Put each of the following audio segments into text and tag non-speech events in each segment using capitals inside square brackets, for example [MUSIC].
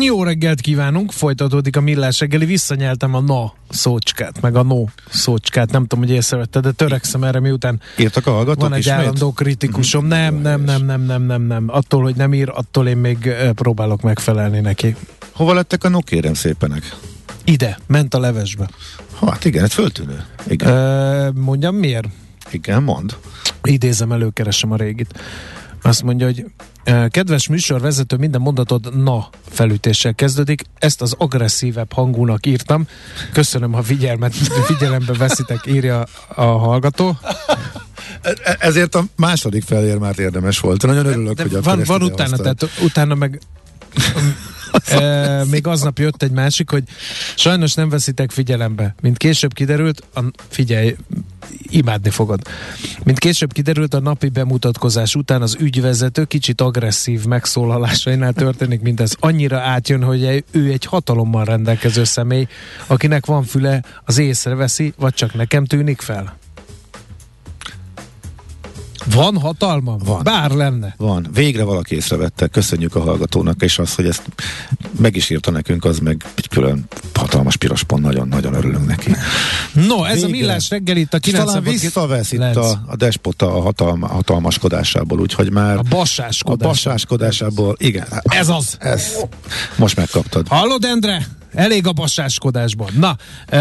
Jó reggelt kívánunk, folytatódik a millás reggeli, visszanyeltem a na szócskát, meg a no szócskát, nem tudom, hogy észrevette, de törekszem erre, miután Írtak a hallgatók van egy ismét? állandó kritikusom. Mhm. Nem, nem, nem, nem, nem, nem, nem. Attól, hogy nem ír, attól én még próbálok megfelelni neki. Hova lettek a no kérem szépenek? Ide, ment a levesbe. Hát igen, ez föltűnő. Igen, Ö, mondjam miért? igen mond. Idézem, előkeresem a régit. Azt mondja, hogy kedves műsorvezető, minden mondatod na felütéssel kezdődik. Ezt az agresszívebb hangúnak írtam. Köszönöm, ha figyelmet, figyelembe veszitek, írja a hallgató. Ezért a második felér már érdemes volt. Nagyon örülök, De hogy akkor van, van utána, tehát utána meg még aznap jött egy másik, hogy sajnos nem veszitek figyelembe. Mint később kiderült, a, figyelj, imádni fogod. Mint később kiderült, a napi bemutatkozás után az ügyvezető kicsit agresszív megszólalásainál történik mindez. Annyira átjön, hogy ő egy hatalommal rendelkező személy, akinek van füle, az észreveszi, vagy csak nekem tűnik fel? Van hatalma? Van. Bár lenne. Van. Végre valaki észrevette. Köszönjük a hallgatónak, és az, hogy ezt meg is írta nekünk, az meg egy külön hatalmas piros pont. Nagyon-nagyon örülünk neki. No, ez Végre. a millás reggel itt a És talán 90 visszavesz itt a, a despota a hatalma, hatalmaskodásából, úgyhogy már A a bassáskodás. igen. Ez az. Ez. Most megkaptad. Hallod, Endre? Elég a bassáskodásból. Na, e,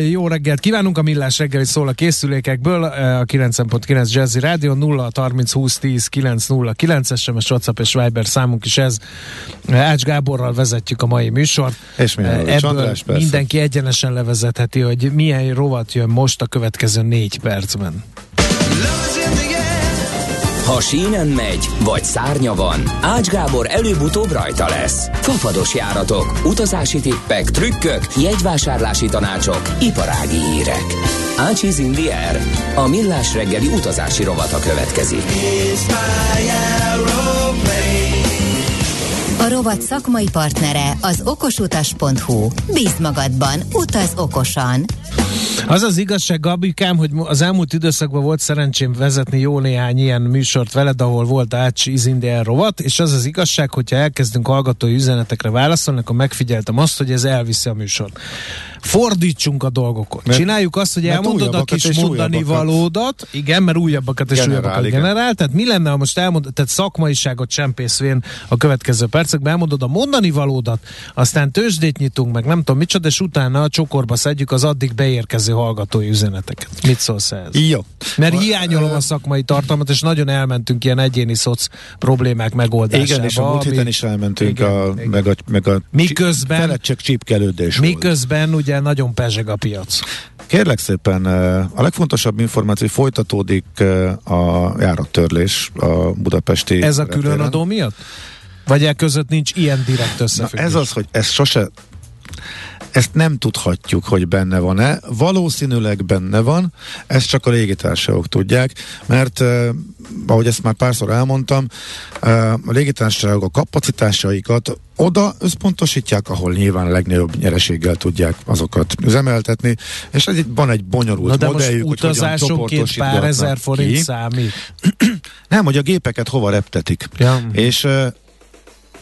jó reggelt kívánunk a Millás reggeli szól a készülékekből, e, a 9.9 Jazzy Rádió 0 30 20 10 909 SMS, WhatsApp és Viber számunk is ez. Ács Gáborral vezetjük a mai műsort. És Ebből András, persze. mindenki egyenesen levezetheti, hogy milyen rovat jön most a következő négy percben. Ha sínen megy, vagy szárnya van, Ács Gábor előbb-utóbb rajta lesz. Fafados járatok, utazási tippek, trükkök, jegyvásárlási tanácsok, iparági hírek. Ácsiz Indier, a millás reggeli utazási rovata következik. A rovat szakmai partnere az okosutas.hu. Bízd magadban, utaz okosan. Az az igazság, Gabikám, hogy az elmúlt időszakban volt szerencsém vezetni jó néhány ilyen műsort veled, ahol volt Ács Izindel rovat, és az az igazság, hogyha elkezdünk hallgatói üzenetekre válaszolni, akkor megfigyeltem azt, hogy ez elviszi a műsort. Fordítsunk a dolgokon. Mert- Csináljuk azt, hogy elmondod a kis mondani valódat, igen, mert újabbakat és Generál, újabbakat igen. generál, tehát mi lenne, ha most elmondod, tehát szakmaiságot csempészvén a következő percekben elmondod a mondani valódat, aztán tőzsdét nyitunk, meg nem tudom micsoda, és utána a csokorba szedjük az addig beérkező hallgatói üzeneteket. Mit szólsz ehhez? Jó. Mert hiányolom a szakmai tartalmat, és nagyon elmentünk ilyen egyéni szoc problémák megoldásába. Igen, és a múlt héten is elmentünk, Igen, a, igen. meg a, meg a Miközben- csak csípkelődés volt. Miközben ugye nagyon pezseg a piac. Kérlek szépen, a legfontosabb információ, hogy folytatódik a járattörlés a budapesti Ez a reptéren. különadó miatt? Vagy e között nincs ilyen direkt Na, összefüggés? ez az, hogy ez sose ezt nem tudhatjuk, hogy benne van-e. Valószínűleg benne van, ezt csak a légitársaságok tudják, mert eh, ahogy ezt már párszor elmondtam, eh, a légitársaságok a kapacitásaikat oda összpontosítják, ahol nyilván a legnagyobb nyereséggel tudják azokat üzemeltetni, és ez itt van egy bonyolult Na de most modelljük, hogy hogyan utazásonként pár ezer forint ki. számít. Nem, hogy a gépeket hova reptetik. Ja. És ö,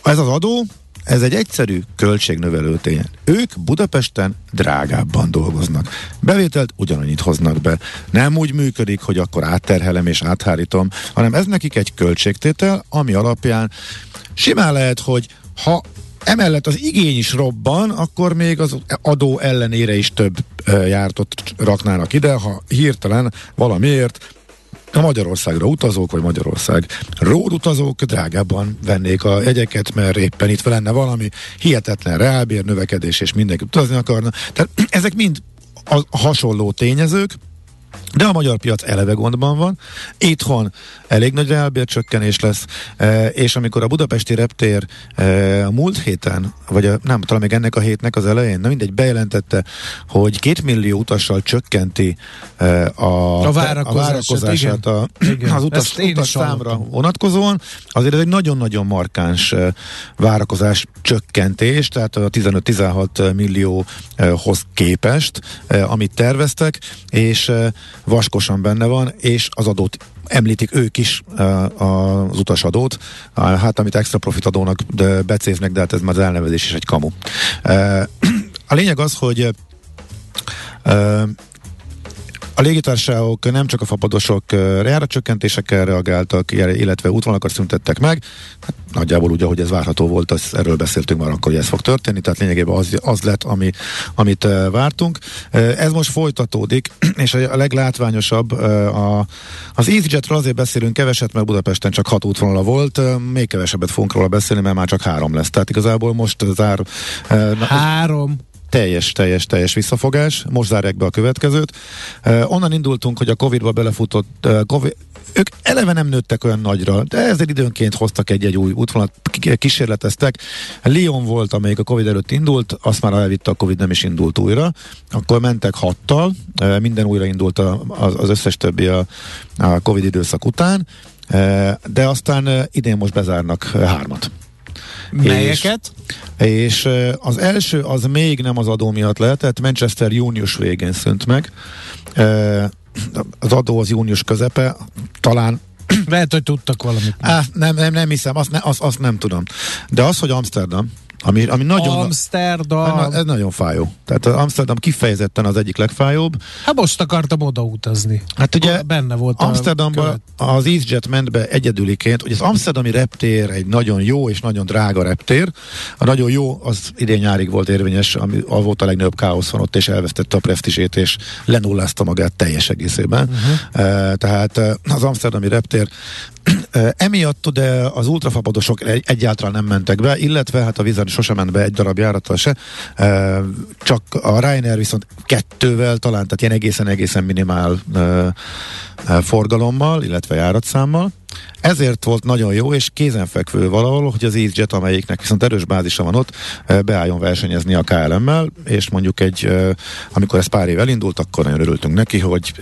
ez az adó, ez egy egyszerű költségnövelő tény. Ők Budapesten drágábban dolgoznak. Bevételt ugyanannyit hoznak be. Nem úgy működik, hogy akkor átterhelem és áthárítom, hanem ez nekik egy költségtétel, ami alapján simán lehet, hogy ha emellett az igény is robban, akkor még az adó ellenére is több jártot raknának ide, ha hirtelen valamiért a Magyarországra utazók, vagy Magyarország ród utazók drágábban vennék a jegyeket, mert éppen itt lenne valami hihetetlen reálbér növekedés, és mindenki utazni akarna. Tehát [CLEARS THROAT] ezek mind a hasonló tényezők, de a magyar piac eleve gondban van. Itthon elég nagy reálbércsökkenés lesz, e, és amikor a budapesti reptér e, a múlt héten, vagy a, nem, talán még ennek a hétnek az elején, na mindegy, bejelentette, hogy két millió utassal csökkenti e, a, a várakozását, a, igen. az utas, utas számra vonatkozóan, azért ez egy nagyon-nagyon markáns várakozás csökkentés, tehát a 15-16 millióhoz képest, amit terveztek, és vaskosan benne van, és az adót említik ők is az utasadót, hát amit extra profit adónak becéznek, de hát ez már az elnevezés is egy kamu. [CLEARS THROAT] A lényeg az, hogy a légitársaságok nem csak a fapadosok járatcsökkentésekkel reagáltak, illetve útvonalakat szüntettek meg. Hát nagyjából úgy, ahogy ez várható volt, az, erről beszéltünk már akkor, hogy ez fog történni, tehát lényegében az, az lett, ami, amit vártunk. Ez most folytatódik, [CLEARS THROAT] és a leglátványosabb a, az EasyJetről azért beszélünk keveset, mert Budapesten csak hat útvonala volt, még kevesebbet fogunk róla beszélni, mert már csak három lesz. Tehát igazából most zár... Három? Teljes, teljes, teljes visszafogás. Most zárják be a következőt. Uh, onnan indultunk, hogy a Covid-ba belefutott uh, COVID, ők eleve nem nőttek olyan nagyra, de ezzel időnként hoztak egy-egy új útvonalat, kísérleteztek. Lyon volt, amelyik a Covid előtt indult, azt már elvitte a Covid, nem is indult újra. Akkor mentek hattal, minden újra indult az összes többi a Covid időszak után, de aztán idén most bezárnak hármat. Melyeket? És, és az első az még nem az adó miatt lehetett, Manchester június végén szűnt meg. Az adó az június közepe, talán lehet, hogy tudtak valamit. Á, nem, nem, nem hiszem, azt, ne, azt, azt nem tudom. De az, hogy Amsterdam, ami, ami nagyon, Amsterdam. Ez nagyon fájó. Tehát Amsterdam kifejezetten az egyik legfájóbb. Hát most akartam odautazni. Hát ugye benne volt Amsterdamban az EasyJet ment be egyedüliként, hogy az Amsterdami reptér egy nagyon jó és nagyon drága reptér. A nagyon jó az idén nyárig volt érvényes, ami volt a legnagyobb káosz van ott, és elvesztette a presztizsét, és lenullázta magát teljes egészében. Uh-huh. Uh, tehát az Amsterdami reptér [CLEARS THROAT] Emiatt de az ultrafapadosok egyáltalán nem mentek be, illetve hát a vízen sosem ment be egy darab járattal se, csak a Ryanair viszont kettővel talán, tehát ilyen egészen-egészen minimál forgalommal, illetve járatszámmal. Ezért volt nagyon jó és kézenfekvő valahol, hogy az EasyJet, amelyiknek viszont erős bázisa van ott, beálljon versenyezni a KLM-mel, és mondjuk egy, amikor ez pár év elindult, akkor nagyon örültünk neki, hogy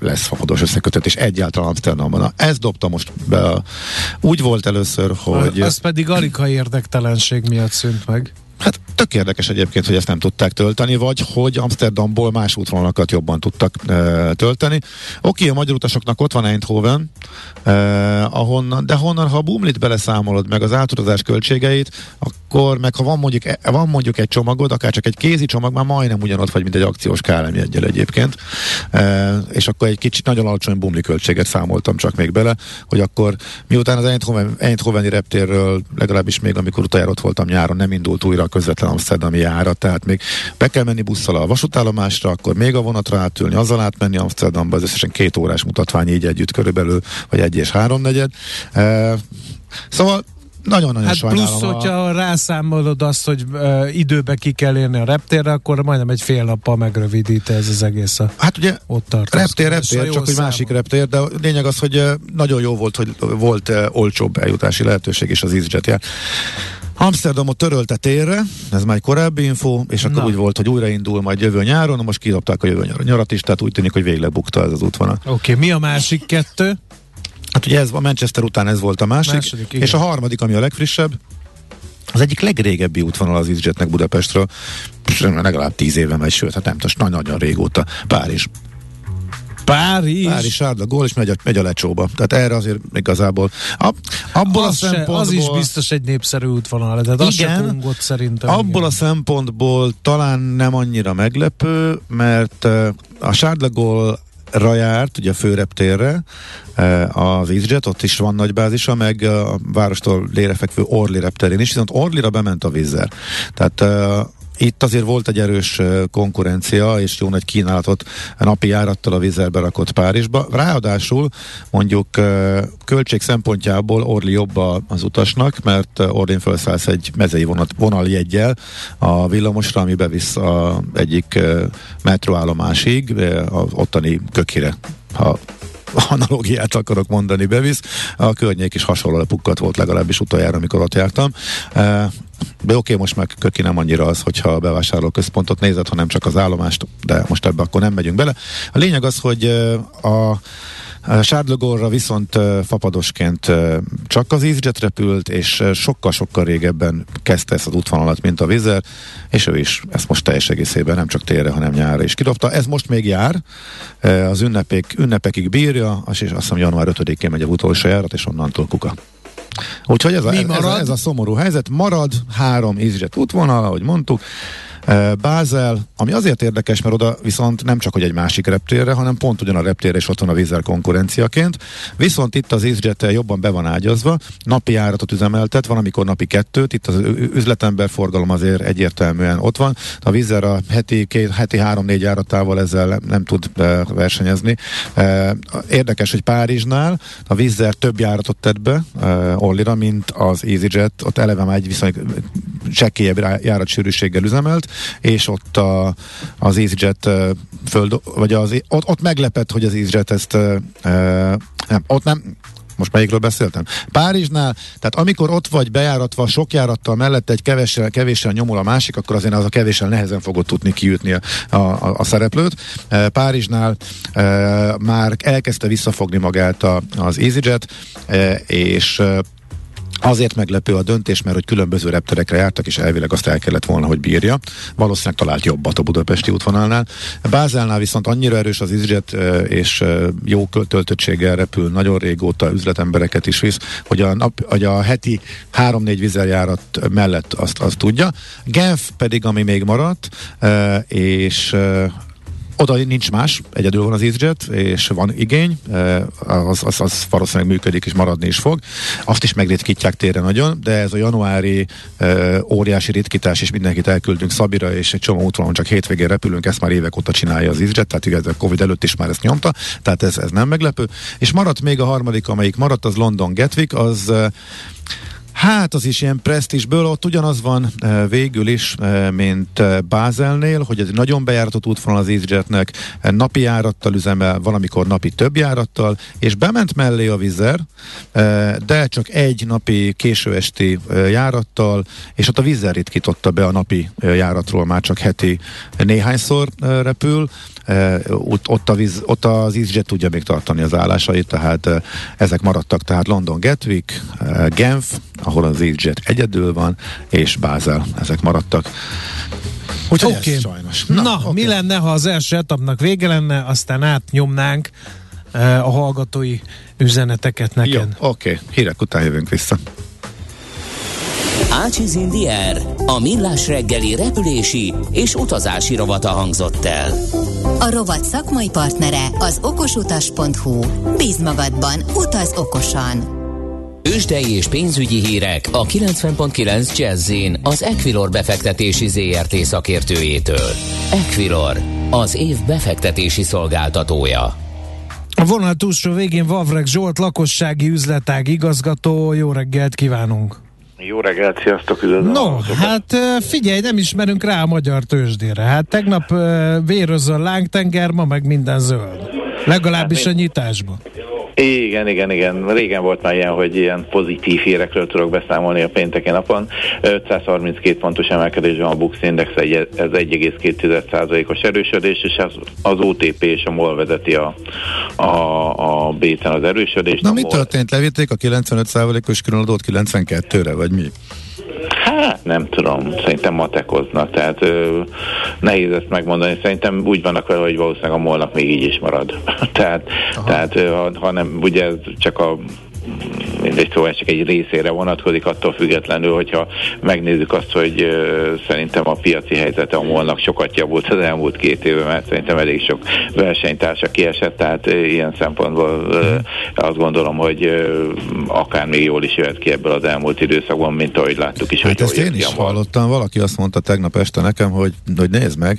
lesz fapados összekötetés egyáltalán Amsterdamban. Na, ez dobta most be. Úgy volt először, hogy... Az pedig alig ha érdektelenség miatt szűnt meg. Tök érdekes egyébként, hogy ezt nem tudták tölteni, vagy hogy Amsterdamból más útvonalakat jobban tudtak e, tölteni. Oké, a magyar utasoknak ott van Eindhoven, e, ahonnan, de honnan, ha a Bumlit beleszámolod meg az átutazás költségeit, akkor meg ha van mondjuk, e, van mondjuk egy csomagod, akár csak egy kézi csomag, már majdnem ugyanott vagy, mint egy akciós KLM jegyel egyébként. E, és akkor egy kicsit nagyon alacsony Bumli költséget számoltam csak még bele, hogy akkor miután az Eindhoven, Eindhoveni reptérről legalábbis még amikor utoljára ott voltam nyáron, nem indult újra a közvetlen Amsterdami járat, tehát még be kell menni busszal a vasútállomásra, akkor még a vonatra átülni, azzal átmenni Amsterdamba, ez összesen két órás mutatvány így együtt körülbelül, vagy egy és háromnegyed. E, szóval nagyon-nagyon hát sajnálom. Plusz, a... hogyha rászámolod azt, hogy uh, időbe ki kell érni a reptérre, akkor majdnem egy fél nappal megrövidíte ez az egész a Hát ugye ott. Reptér, reptér, csak hogy másik reptér, de a lényeg az, hogy uh, nagyon jó volt, hogy volt uh, olcsóbb eljutási lehetőség is az EasyJet Amsterdamot törölte térre, ez már egy korábbi info, és akkor Na. úgy volt, hogy újraindul majd jövő nyáron, most kidobták a jövő nyarat is, tehát úgy tűnik, hogy végleg bukta ez az útvonal. Oké, okay, mi a másik kettő? Hát ugye ez a Manchester után ez volt a másik, Második, és a harmadik, ami a legfrissebb, az egyik legrégebbi útvonal az EasyJetnek Budapestről, legalább tíz éve megy, sőt, hát nem tudom, nagyon régóta, Párizs. Párizs. Párizs Sárda gól, és megy a, megy a lecsóba. Tehát erre azért igazából. A, abból az, a szempontból, se, az is biztos egy népszerű útvonal, de az igen, se szerintem. Abból igen. a szempontból talán nem annyira meglepő, mert a Sárda gól járt, ugye a főreptérre, az EasyJet, ott is van nagy bázisa, meg a várostól lérefekvő Orli repterén is, viszont Orlira bement a vízzel. Tehát itt azért volt egy erős konkurencia, és jó nagy kínálatot napi járattal a vízzel berakott Párizsba. Ráadásul mondjuk költség szempontjából Orli jobb az utasnak, mert Orlin felszállsz egy mezei vonat, vonaljegyel a villamosra, ami bevisz a egyik metroállomásig, az ottani kökire ha analógiát akarok mondani, bevisz. A környék is hasonló pukkat volt legalábbis utoljára, amikor ott jártam. De oké, most meg köki nem annyira az, hogyha a bevásárlóközpontot nézed, hanem csak az állomást, de most ebbe akkor nem megyünk bele. A lényeg az, hogy a Sárdlogorra viszont fapadosként csak az EasyJet repült, és sokkal-sokkal régebben kezdte ezt az útvonalat, mint a Vizer, és ő is ezt most teljes egészében nem csak térre, hanem nyárra is kidobta. Ez most még jár, az ünnepek, ünnepekig bírja, és azt hiszem január 5-én megy a utolsó járat, és onnantól kuka. Úgyhogy ez a, ez, a, ez a szomorú helyzet. Marad három EasyJet útvonal, ahogy mondtuk, Bázel, ami azért érdekes, mert oda viszont nem csak hogy egy másik reptérre, hanem pont ugyan a reptérre is ott van a vízzel konkurenciaként. Viszont itt az EasyJet jobban be van ágyazva, napi járatot üzemeltet, van amikor napi kettőt, itt az üzletember forgalom azért egyértelműen ott van. A vízzel a heti, két, heti három-négy járatával ezzel nem tud versenyezni. Érdekes, hogy Párizsnál a vízzel több járatot tett be Ollira, mint az EasyJet, ott eleve már egy viszonylag csekkélyebb járatsűrűséggel üzemelt, és ott a, az EasyJet föld, vagy az, ott, ott meglepett, hogy az EasyJet ezt nem, ott nem, most melyikről beszéltem? Párizsnál, tehát amikor ott vagy bejáratva, sok járattal mellette egy kevéssel, kevéssel nyomul a másik, akkor azért az a kevéssel nehezen fogod tudni kiütni a, a, a szereplőt. Párizsnál e, már elkezdte visszafogni magát a, az EasyJet, e, és Azért meglepő a döntés, mert hogy különböző repterekre jártak, és elvileg azt el kellett volna, hogy bírja. Valószínűleg talált jobbat a budapesti útvonalnál. Bázelnál viszont annyira erős az EasyJet, és jó töltöttséggel repül, nagyon régóta üzletembereket is visz, hogy a, nap, hogy a heti 3-4 vizeljárat mellett azt, azt tudja. Genf pedig, ami még maradt, és oda nincs más, egyedül van az EasyJet, és van igény, eh, az, az, az valószínűleg működik, és maradni is fog. Azt is megritkítják térre nagyon, de ez a januári e, óriási ritkítás, és mindenkit elküldünk Szabira, és egy csomó útvonalon csak hétvégén repülünk, ezt már évek óta csinálja az EasyJet, tehát igaz, a Covid előtt is már ezt nyomta, tehát ez, ez nem meglepő. És maradt még a harmadik, amelyik maradt, az London Gatwick, az e, Hát az is ilyen presztisből, ott ugyanaz van e, végül is, e, mint e, Bázelnél, hogy egy nagyon bejáratott útvonal az EasyJetnek, napi járattal üzemel, valamikor napi több járattal, és bement mellé a vizer, de csak egy napi késő esti járattal, és ott a vizer ritkította be a napi járatról már csak heti néhányszor repül, ott, ott, a víz, ott az EasyJet tudja még tartani az állásait, tehát ezek maradtak, tehát London Gatwick, Genf, ahol az EasyJet egyedül van, és Bázel, ezek maradtak. Úgyhogy okay. ez sajnos. Na, Na okay. mi lenne, ha az első etapnak vége lenne, aztán átnyomnánk uh, a hallgatói üzeneteket neked. Jó, oké. Okay. Hírek után jövünk vissza. Ácsiz Indier, a millás reggeli repülési és utazási rovata hangzott el. A rovat szakmai partnere az okosutas.hu. Bíz magadban, utaz okosan! Ősdei és pénzügyi hírek a 90.9 jazz az Equilor befektetési ZRT szakértőjétől. Equilor, az év befektetési szolgáltatója. A vonal túlsó végén Vavreg Zsolt, lakossági üzletág igazgató. Jó reggelt kívánunk! Jó reggelt, sziasztok, üdvözlöm. No, hát figyelj, nem ismerünk rá a magyar tőzsdére. Hát tegnap véröző a lángtenger, ma meg minden zöld. Legalábbis hát, a nyitásban. Igen, igen, igen. Régen volt már ilyen, hogy ilyen pozitív hírekről tudok beszámolni a pénteki napon. 532 pontos emelkedésben a Bux Index, ez 1,2%-os erősödés, és az, az OTP és a MOL vezeti a, a, a B-ten az erősödést. Na mi történt? Levitték a 95%-os különadót 92-re, vagy mi? Hát nem tudom, szerintem matekoznak, tehát ö, nehéz ezt megmondani. Szerintem úgy vannak vele, hogy valószínűleg a molnak még így is marad. [LAUGHS] tehát, tehát ha, ha nem, ugye ez csak a mindegy, szóval csak egy részére vonatkozik, attól függetlenül, hogyha megnézzük azt, hogy szerintem a piaci helyzete a molnak sokat javult az elmúlt két évben, mert szerintem elég sok versenytársa kiesett, tehát ilyen szempontból azt gondolom, hogy akár még jól is jöhet ki ebből az elmúlt időszakban, mint ahogy láttuk is. Hát hogy ezt én is hallottam, valaki azt mondta tegnap este nekem, hogy, hogy nézd meg,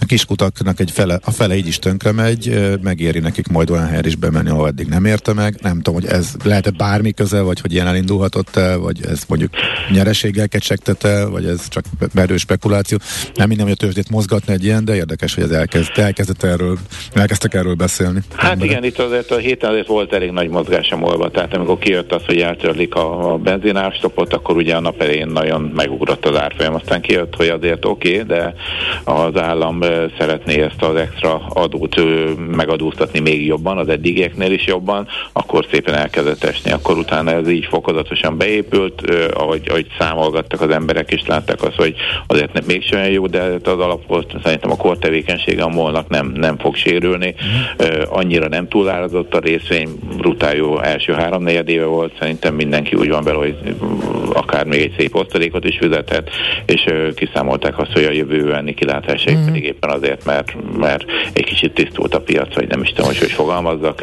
a kiskutaknak egy fele, a fele így is tönkre megy, megéri nekik majd olyan helyre is bemenni, ahol eddig nem érte meg. Nem tudom, hogy ez bármi köze, vagy hogy ilyen elindulhatott el, vagy ez mondjuk nyereséggel kecsegtete, vagy ez csak erős spekuláció. Nem minden, hogy a tőzsdét mozgatni egy ilyen, de érdekes, hogy ez elkezd, elkezdett erről, elkezdtek erről beszélni. Hát emberek. igen, itt azért a héten azért volt elég nagy mozgás a molva, tehát amikor kijött az, hogy eltörlik a, a benzinárstopot, akkor ugye a nap elején nagyon megugrott az árfolyam, aztán kijött, hogy azért oké, okay, de az állam szeretné ezt az extra adót megadóztatni még jobban, az eddigieknél is jobban, akkor szépen elkezdett esni. Akkor utána ez így fokozatosan beépült, ahogy, ahogy számolgattak az emberek, és látták azt, hogy azért nem mégsem olyan jó, de az alapot szerintem a kortevékenysége a molnak nem, nem fog sérülni. Mm. Annyira nem túlárazott a részvény, brutál jó első három éve volt, szerintem mindenki úgy van vele, hogy akár még egy szép osztalékot is fizethet, és kiszámolták azt, hogy a jövőben kilátásai mm. pedig éppen azért, mert, mert egy kicsit tisztult a piac, vagy nem is tudom, hogy hogy fogalmazzak,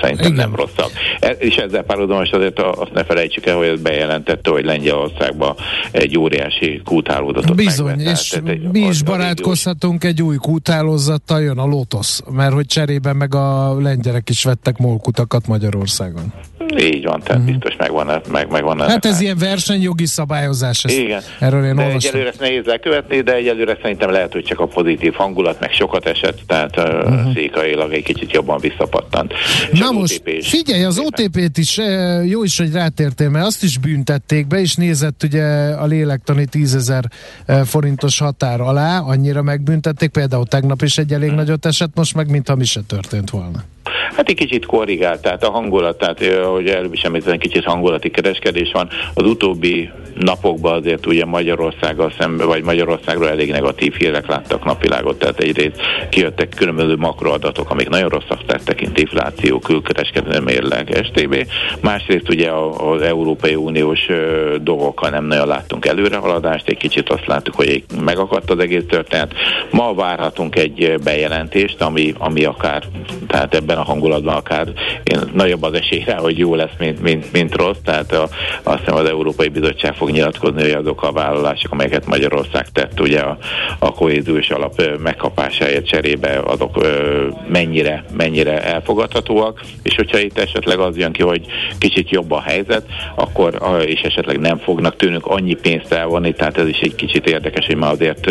szerintem Igen. nem rosszabb. E, és ezzel párhuzamos azért azt ne felejtsük el, hogy ez bejelentette, hogy Lengyelországban egy óriási kúthálózatot Bizony, megvet, és egy, mi is barátkozhatunk egy új kúthálózattal, jön a Lotus, mert hogy cserében meg a lengyelek is vettek molkutakat Magyarországon. Így van, tehát uh-huh. biztos megvan, meg, megvan Hát ez ilyen versenyjogi szabályozás. Ezt, Igen. Erről én de olvastam. egyelőre ezt nehéz lekövetni, de egyelőre szerintem lehet, hogy csak a pozitív hangulat, meg sokat esett, tehát uh-huh. székailag egy kicsit jobban visszapattant. És Na most, OTP figyelj, az OTP-t is jó is, hogy rátértél, mert azt is büntették be, és nézett ugye a lélektani tízezer forintos határ alá, annyira megbüntették, például tegnap is egy elég hmm. nagyot esett, most meg mintha mi se történt volna. Hát egy kicsit korrigált, tehát a hangulat, tehát ahogy előbb is említettem, kicsit hangulati kereskedés van. Az utóbbi napokban azért ugye Magyarországgal szemben, vagy Magyarországról elég negatív hírek láttak napvilágot, tehát egyrészt kijöttek különböző makroadatok, amik nagyon rosszak tettek, infláció, külkereskedelmi mérleg, STB. Másrészt ugye az Európai Uniós dolgokkal nem nagyon láttunk előrehaladást, egy kicsit azt láttuk, hogy megakadt az egész történet. Ma várhatunk egy bejelentést, ami, ami akár, tehát ebben a hangulatban akár. Én nagyobb az esélyre, hogy jó lesz, mint, mint, mint rossz, tehát a, azt hiszem az Európai Bizottság fog nyilatkozni, hogy azok a vállalások, amelyeket Magyarország tett ugye a, a kohéziós alap megkapásáért cserébe, azok mennyire, mennyire elfogadhatóak, és hogyha itt esetleg az jön ki, hogy kicsit jobb a helyzet, akkor és esetleg nem fognak tőlünk annyi pénzt elvonni, tehát ez is egy kicsit érdekes, hogy már azért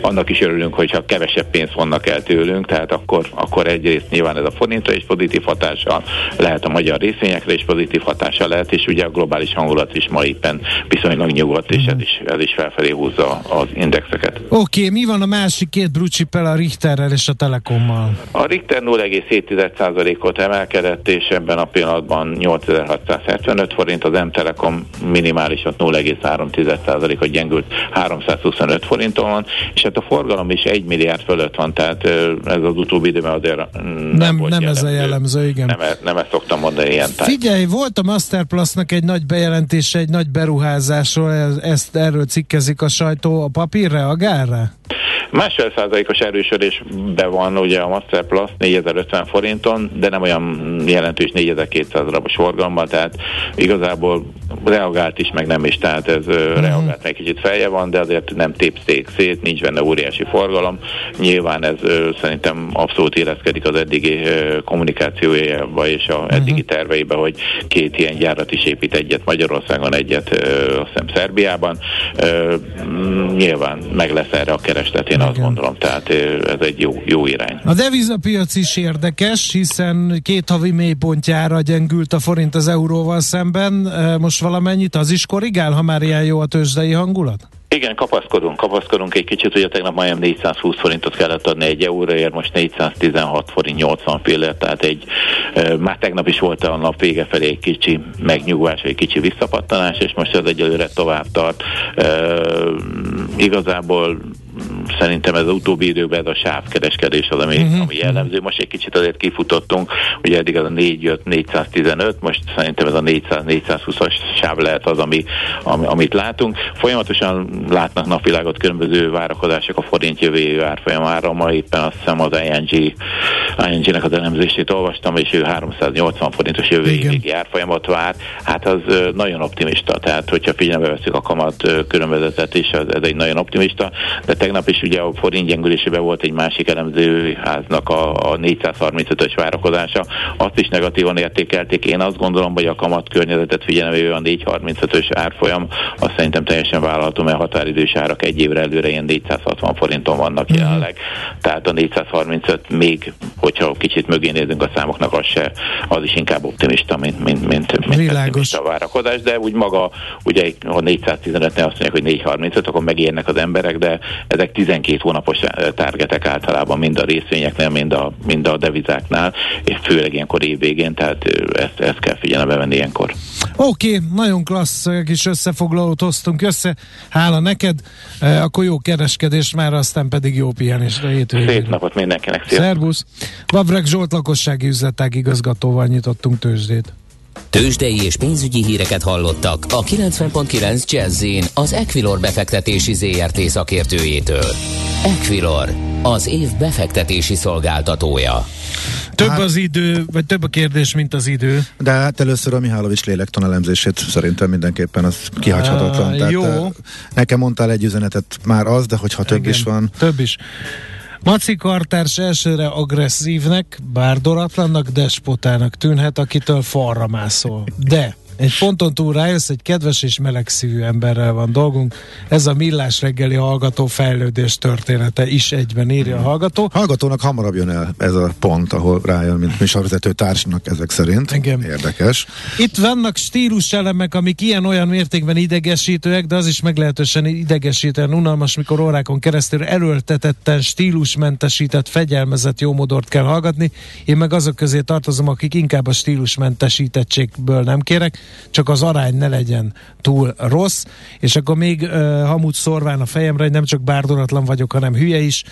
annak is örülünk, hogyha kevesebb pénzt vonnak el tőlünk, tehát akkor, akkor egyrészt nyilván ez a forintra is pozitív hatással lehet a magyar részvényekre is pozitív hatással lehet, és ugye a globális hangulat is ma éppen viszonylag nyugodt, és ez is, ez is felfelé húzza az indexeket. Oké, okay, mi van a másik két brucsipel a Richterrel és a Telekommal? A Richter 0,7%-ot emelkedett, és ebben a pillanatban 8675 forint, az M-Telekom minimálisat 0,3%-ot gyengült 325 forinton van, és hát a forgalom is 1 milliárd fölött van, tehát ez az utóbbi időben azért nem, nem, nem ez a jellemző, igen. Nem, nem ezt szoktam mondani ilyen táj. Figyelj, volt a Masterplusnak egy nagy bejelentése, egy nagy beruházásról, ezt erről cikkezik a sajtó, a papír reagál rá? Másfél százalékos erősödésben van ugye a Master Plus 4050 forinton, de nem olyan jelentős 4200 darabos forgalomban, tehát igazából reagált is, meg nem is, tehát ez uh-huh. reagált meg kicsit felje van, de azért nem tépszék szét, nincs benne óriási forgalom. Nyilván ez szerintem abszolút érezkedik az eddigi kommunikációjába és a eddigi uh-huh. terveibe, hogy két ilyen gyárat is épít egyet Magyarországon, egyet azt hiszem Szerbiában. Nyilván meg lesz erre a kereslet, én azt gondolom, tehát ez egy jó, jó irány. A devizapiac is érdekes, hiszen két havi mélypontjára gyengült a forint az euróval szemben. Most valamennyit az is korrigál, ha már ilyen jó a tőzsdei hangulat? Igen, kapaszkodunk, kapaszkodunk egy kicsit, ugye tegnap majdnem 420 forintot kellett adni egy euróért, most 416 forint 80 fillet, tehát egy, már tegnap is volt a nap vége felé egy kicsi megnyugvás, egy kicsi visszapattanás, és most ez egyelőre tovább tart. Igazából szerintem ez az utóbbi időben ez a sávkereskedés az, ami, uh-huh. ami jellemző. Most egy kicsit azért kifutottunk, ugye eddig az a 4 jött 415, most szerintem ez a 400-420-as sáv lehet az, ami, ami, amit látunk. Folyamatosan látnak napvilágot különböző várakozások a forint jövő árfolyamára. Ma éppen azt hiszem az ING, ING-nek az elemzését olvastam, és ő 380 forintos jövő évi árfolyamat vár. Hát az nagyon optimista, tehát hogyha figyelembe veszük a kamat különbözetet is, ez egy nagyon optimista, de tegnap is ugye a forint gyengülésében volt egy másik elemzőháznak a, a 435-ös várakozása, azt is negatívan értékelték. Én azt gondolom, hogy a kamat környezetet figyelembe a 435-ös árfolyam, azt szerintem teljesen vállalható, mert határidős árak egy évre előre ilyen 460 forinton vannak uh-huh. jelenleg. Tehát a 435 még, hogyha kicsit mögé nézünk a számoknak, az, se, az is inkább optimista, mint, mint, mint, mint a várakozás, de úgy maga, ugye ha 415-nél azt mondják, hogy 435, akkor megérnek az emberek, de ezek 12 hónapos targetek általában mind a részvényeknél, mind a, mind a devizáknál, és főleg ilyenkor évvégén, tehát ezt, ezt kell figyelembe venni ilyenkor. Oké, okay, nagyon klassz kis összefoglalót hoztunk össze, hála neked, e, akkor jó kereskedés már, aztán pedig jó pihenésre hétvégén. Szép napot mindenkinek, szia! Szervusz! Vavreg Zsolt lakossági üzletág igazgatóval nyitottunk tőzsdét. Tőzsdei és pénzügyi híreket hallottak a 90.9 jazz az Equilor befektetési ZRT szakértőjétől. Equilor, az év befektetési szolgáltatója. Több hát, az idő, vagy több a kérdés, mint az idő. De hát először a Mihálovics lélektan elemzését szerintem mindenképpen az kihagyhatatlan. Uh, Tehát, jó. Nekem mondtál egy üzenetet már az, de hogyha több Igen, is van. Több is. Maci Kartárs elsőre agresszívnek, bárdoratlannak, despotának tűnhet, akitől falra mászol. De egy ponton túl rájössz, egy kedves és melegszívű emberrel van dolgunk. Ez a millás reggeli hallgató fejlődés története is egyben írja a hallgató. Hallgatónak hamarabb jön el ez a pont, ahol rájön, mint műsorvezető társnak ezek szerint. Igen. Érdekes. Itt vannak stíluselemek, amik ilyen-olyan mértékben idegesítőek, de az is meglehetősen idegesítően unalmas, mikor órákon keresztül erőltetetten stílusmentesített, fegyelmezett jómodort kell hallgatni. Én meg azok közé tartozom, akik inkább a stílusmentesítettségből nem kérek csak az arány ne legyen túl rossz, és akkor még uh, hamut szorván a fejemre, hogy nem csak bárdoratlan vagyok, hanem hülye is,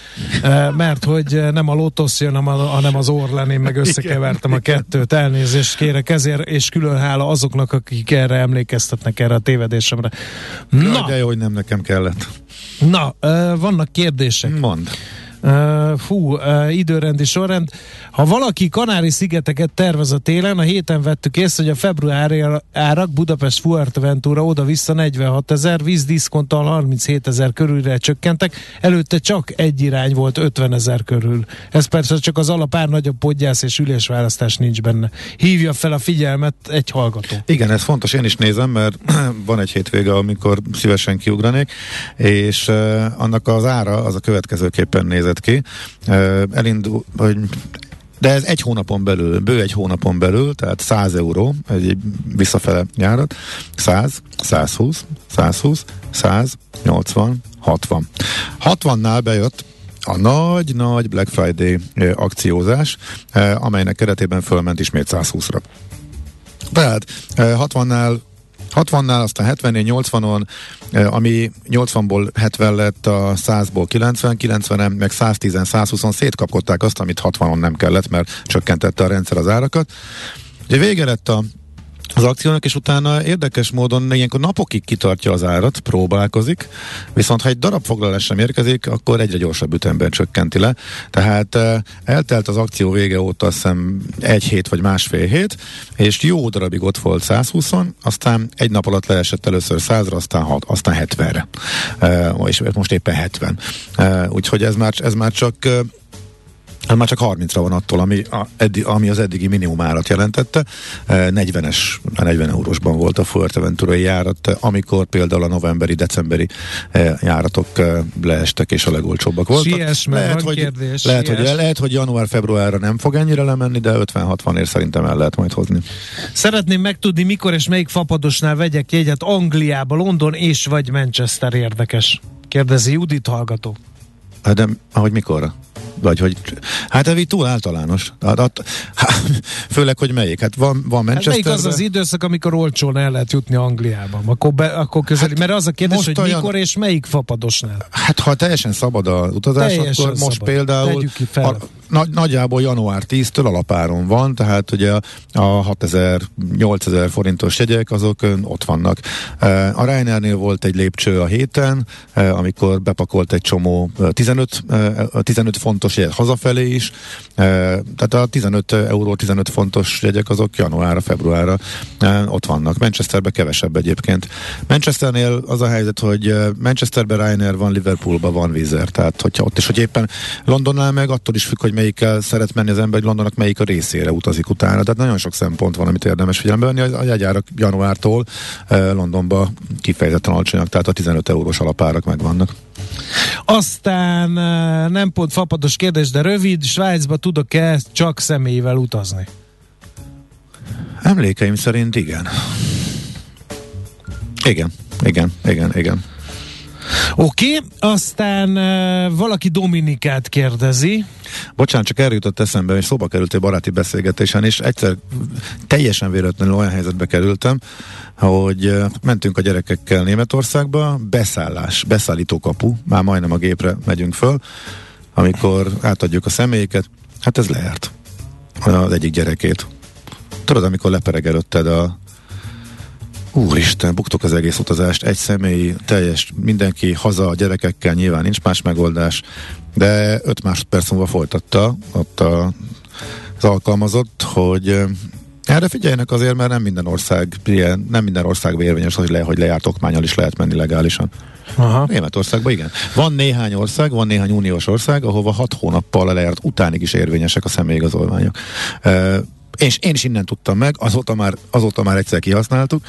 uh, mert hogy nem a lotosz jön, hanem az orlen, én meg [LAUGHS] összekevertem a kettőt, elnézést kérek ezért, és külön hála azoknak, akik erre emlékeztetnek erre a tévedésemre. Na, de jó, hogy nem nekem kellett. Na, uh, vannak kérdések. Mond. Uh, fú, uh, időrendi sorrend. Ha valaki Kanári-szigeteket tervez a télen, a héten vettük észre, hogy a februári árak Budapest Fuerteventura oda-vissza 46 ezer, vízdiszkonttal 37 ezer körülre csökkentek, előtte csak egy irány volt 50 ezer körül. Ez persze csak az alapár nagyobb podgyász és ülésválasztás nincs benne. Hívja fel a figyelmet egy hallgató. Igen, ez fontos, én is nézem, mert [CLEARS THROAT] van egy hétvége, amikor szívesen kiugranék, és uh, annak az ára az a következőképpen nézett nézett ki. Elindul, hogy de ez egy hónapon belül, bő egy hónapon belül, tehát 100 euró, egy visszafele járat, 100, 120, 120, 100, 80, 60. 60-nál bejött a nagy-nagy Black Friday akciózás, amelynek keretében fölment ismét 120-ra. Tehát 60-nál 60-nál, aztán 70-nél, 80-on, ami 80-ból 70 lett, a 100-ból 90, 90-en, meg 110-en, 120-on szétkapkodták azt, amit 60-on nem kellett, mert csökkentette a rendszer az árakat. Ugye vége lett a az akciónak, és utána érdekes módon ilyenkor napokig kitartja az árat, próbálkozik, viszont ha egy darab foglalás sem érkezik, akkor egyre gyorsabb ütemben csökkenti le. Tehát uh, eltelt az akció vége óta azt hiszem egy hét vagy másfél hét, és jó darabig ott volt 120-on, aztán egy nap alatt leesett először 100-ra, aztán, hat, aztán 70-re. Uh, és most éppen 70. Uh, úgyhogy ez már, ez már csak Hát már csak 30-ra van attól, ami, a, eddi, ami az eddigi minimumárat jelentette. 40-es, e, 40 eurósban volt a Fuerteventurai járat, amikor például a novemberi, decemberi e, járatok e, leestek és a legolcsóbbak voltak. Siess, lehet, hogy, kérdés, lehet, hogy, lehet, hogy január-februárra nem fog ennyire lemenni, de 50-60 ér szerintem el lehet majd hozni. Szeretném megtudni, mikor és melyik fapadosnál vegyek jegyet Angliába, London és vagy Manchester érdekes. Kérdezi Judit hallgató. Hát de ahogy mikorra? Vagy hogy, hát ez így túl általános. Hát, hát, főleg, hogy melyik? Hát van, van Manchester. Hát melyik az az időszak, amikor olcsón el lehet jutni Angliába? Akkor, be, akkor közeli, hát mert az a kérdés, hogy olyan, mikor és melyik fapadosnál? Hát ha teljesen szabad a utazás, teljesen akkor most szabad. például a, nagy, nagyjából január 10-től alapáron van, tehát ugye a 6000-8000 forintos jegyek azok ott vannak. A Ryanairnél volt egy lépcső a héten, amikor bepakolt egy csomó 15, 15 fontos jegy hazafelé is, tehát a 15 euró, 15 fontos jegyek azok januárra, februárra ott vannak. Manchesterbe kevesebb egyébként. Manchesternél az a helyzet, hogy Manchesterben Ryanair van, Liverpoolban van Vizer, tehát hogyha ott is, hogy éppen Londonnál meg attól is függ, hogy melyikkel szeret menni az ember, hogy Londonnak melyik a részére utazik utána. Tehát nagyon sok szempont van, amit érdemes figyelembe venni. A jegyárak januártól Londonba kifejezetten alacsonyak, tehát a 15 eurós alapárak megvannak. Aztán nem pont fapados kérdés, de rövid, Svájcba tudok-e csak személyvel utazni? Emlékeim szerint igen. Igen, igen, igen, igen. Oké, okay, aztán uh, valaki Dominikát kérdezi. Bocsánat, csak erről jutott eszembe, hogy szóba került egy baráti beszélgetésen, és egyszer teljesen véletlenül olyan helyzetbe kerültem, hogy uh, mentünk a gyerekekkel Németországba, beszállás, beszállító kapu, már majdnem a gépre megyünk föl, amikor átadjuk a személyeket, hát ez leért az egyik gyerekét. Tudod, amikor lepereg előtted a Úristen, buktuk az egész utazást, egy személy, teljes, mindenki haza a gyerekekkel, nyilván nincs más megoldás, de öt másodperc múlva folytatta ott a, az alkalmazott, hogy erre figyeljenek azért, mert nem minden ország ilyen, nem minden ország érvényes, hogy, le, hogy lejárt okmányal is lehet menni legálisan. Aha. Németországban igen. Van néhány ország, van néhány uniós ország, ahova hat hónappal lejárt utánig is érvényesek a személyigazolványok. És én is innen tudtam meg, azóta már, azóta már egyszer kihasználtuk,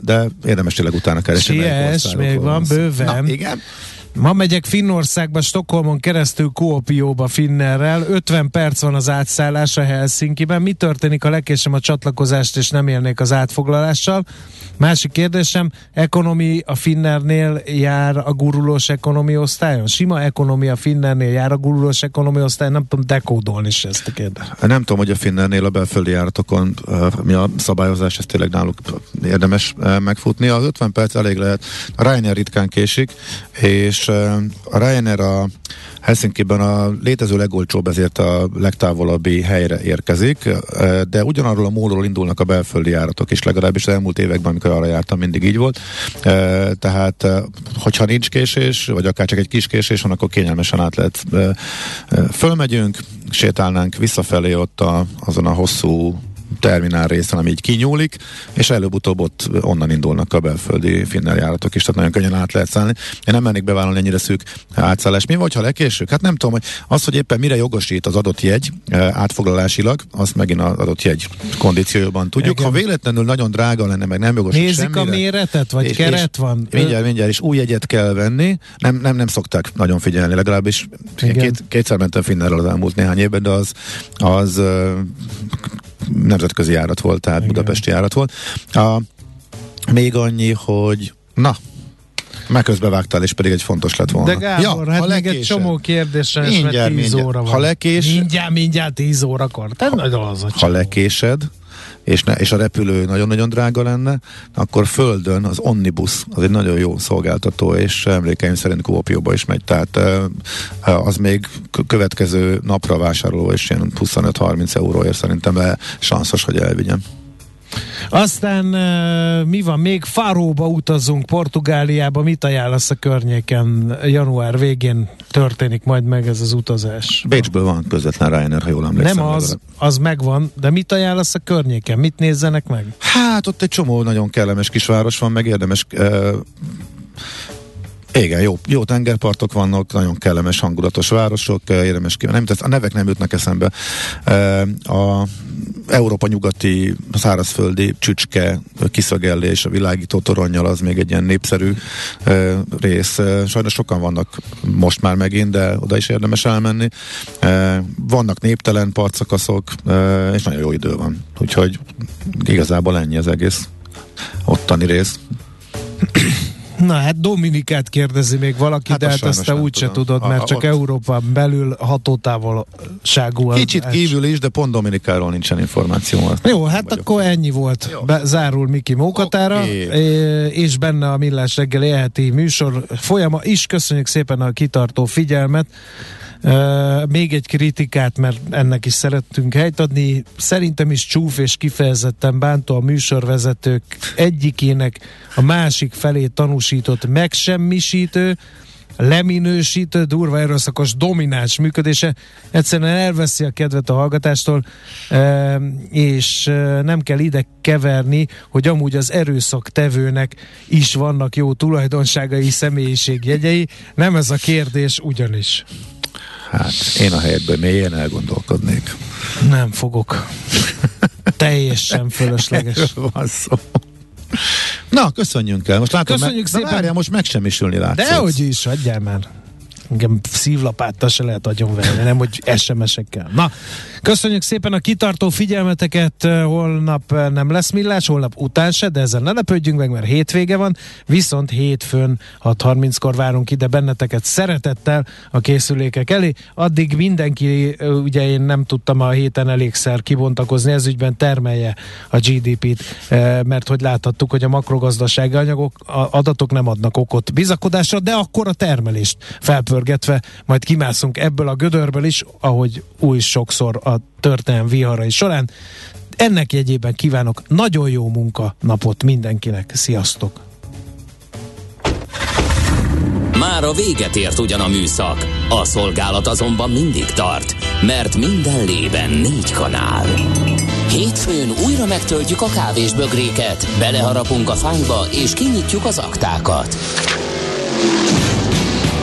de érdemes tényleg utána keresni. Siess, még van bőven. Na, igen. Ma megyek Finnországba, Stockholmon keresztül Kuopióba Finnerrel. 50 perc van az átszállás a Helsinki-ben. Mi történik, ha lekésem a csatlakozást és nem élnék az átfoglalással? Másik kérdésem, ekonomi a Finnernél jár a gurulós ekonomi osztályon? Sima ekonomi a Finnernél jár a gurulós ekonomi osztályon? Nem tudom dekódolni is ezt a kérdést. Nem tudom, hogy a Finnernél a belföldi járatokon mi a szabályozás, ezt tényleg náluk érdemes megfutni. Az 50 perc elég lehet. A Ryanair ritkán késik, és a Ryanair a Helsinki-ben a létező legolcsóbb, ezért a legtávolabbi helyre érkezik, de ugyanarról a módról indulnak a belföldi járatok is, legalábbis az elmúlt években, amikor arra jártam, mindig így volt. Tehát, hogyha nincs késés, vagy akár csak egy kis késés van, akkor kényelmesen át lehet fölmegyünk, sétálnánk visszafelé ott a, azon a hosszú terminál részen, ami így kinyúlik, és előbb-utóbb ott onnan indulnak a belföldi finner járatok is, tehát nagyon könnyen át lehet szállni. Én nem mennék bevállalni ennyire szűk átszállás. Mi vagy, ha lekésük? Hát nem tudom, hogy az, hogy éppen mire jogosít az adott jegy eh, átfoglalásilag, azt megint az adott jegy kondícióban tudjuk. Igen. Ha véletlenül nagyon drága lenne, meg nem jogosít Nézik semmire, a méretet, vagy és, keret és van? Mindjárt, mindjárt, és új jegyet kell venni. Nem, nem, nem szokták nagyon figyelni, legalábbis két, kétszer mentem Finnerrel az elmúlt néhány évben, de az, az nemzetközi járat volt, tehát Igen. budapesti járat volt. A, még annyi, hogy na, már közbevágtál, és pedig egy fontos lett volna. De Gábor, ja, hát még egy csomó kérdésre mindjárt, 10 mindjárt. óra van. Ha lekés... Mindjárt, mindjárt 10 órakor. Te ha, nagyon az ha lekésed, és, ne, és a repülő nagyon-nagyon drága lenne, akkor földön az Omnibus az egy nagyon jó szolgáltató, és emlékeim szerint Kuopióba is megy, tehát az még következő napra vásároló, és ilyen 25-30 euróért szerintem sanszos, hogy elvigyem. Aztán mi van még? Faróba utazunk, Portugáliába. Mit ajánlasz a környéken? Január végén történik majd meg ez az utazás. Bécsből van közvetlen Ryanair, ha jól emlékszem. Nem az, az megvan, de mit ajánlasz a környéken? Mit nézzenek meg? Hát ott egy csomó nagyon kellemes kisváros van, meg érdemes igen, jó, jó tengerpartok vannak, nagyon kellemes, hangulatos városok, érdemes ki. Nem, a nevek nem jutnak eszembe. A Európa nyugati szárazföldi csücske kiszögellés a világító toronnyal az még egy ilyen népszerű rész. Sajnos sokan vannak most már megint, de oda is érdemes elmenni. Vannak néptelen partszakaszok, és nagyon jó idő van. Úgyhogy igazából ennyi az egész ottani rész. Na hát Dominikát kérdezi még valaki, hát de hát azt te úgyse tudod, mert a, csak ott... Európán belül hatótávolságú. Kicsit az kívül is, de pont Dominikáról nincsen információ. Jó, hát vagyok. akkor ennyi volt. Be, zárul Miki Mókatára, okay. és benne a Millás reggel élheti műsor folyama is. Köszönjük szépen a kitartó figyelmet. Még egy kritikát, mert ennek is szerettünk helyt adni. Szerintem is csúf és kifejezetten bántó a műsorvezetők egyikének a másik felé tanúsított megsemmisítő, leminősítő, durva erőszakos, domináns működése egyszerűen elveszi a kedvet a hallgatástól, és nem kell ide keverni, hogy amúgy az erőszak tevőnek is vannak jó tulajdonságai, személyiségjegyei. Nem ez a kérdés ugyanis. Hát én a helyetben mélyen elgondolkodnék. Nem fogok. Teljesen fölösleges. van szó. Na, köszönjünk el. Most látom, Köszönjük me- szépen. Várjál, most megsemmisülni látszik. Dehogy is, adjál már. Engem szívlapáttal se lehet venni, nem, hogy SMS-ekkel. Na, köszönjük szépen a kitartó figyelmeteket, holnap nem lesz millás, holnap után se, de ezzel ne lepődjünk meg, mert hétvége van, viszont hétfőn 6.30-kor várunk ide benneteket szeretettel a készülékek elé. Addig mindenki, ugye én nem tudtam a héten elégszer kibontakozni, ez ügyben termelje a GDP-t, mert hogy láthattuk, hogy a makrogazdasági anyagok, adatok nem adnak okot bizakodásra, de akkor a termelést felpő pörgetve, majd kimászunk ebből a gödörből is, ahogy új sokszor a történelem viharai során. Ennek jegyében kívánok nagyon jó munka napot mindenkinek. Sziasztok! Már a véget ért ugyan a műszak, a szolgálat azonban mindig tart, mert minden lében négy kanál. Hétfőn újra megtöltjük a kávés bögréket, beleharapunk a fányba és kinyitjuk az aktákat.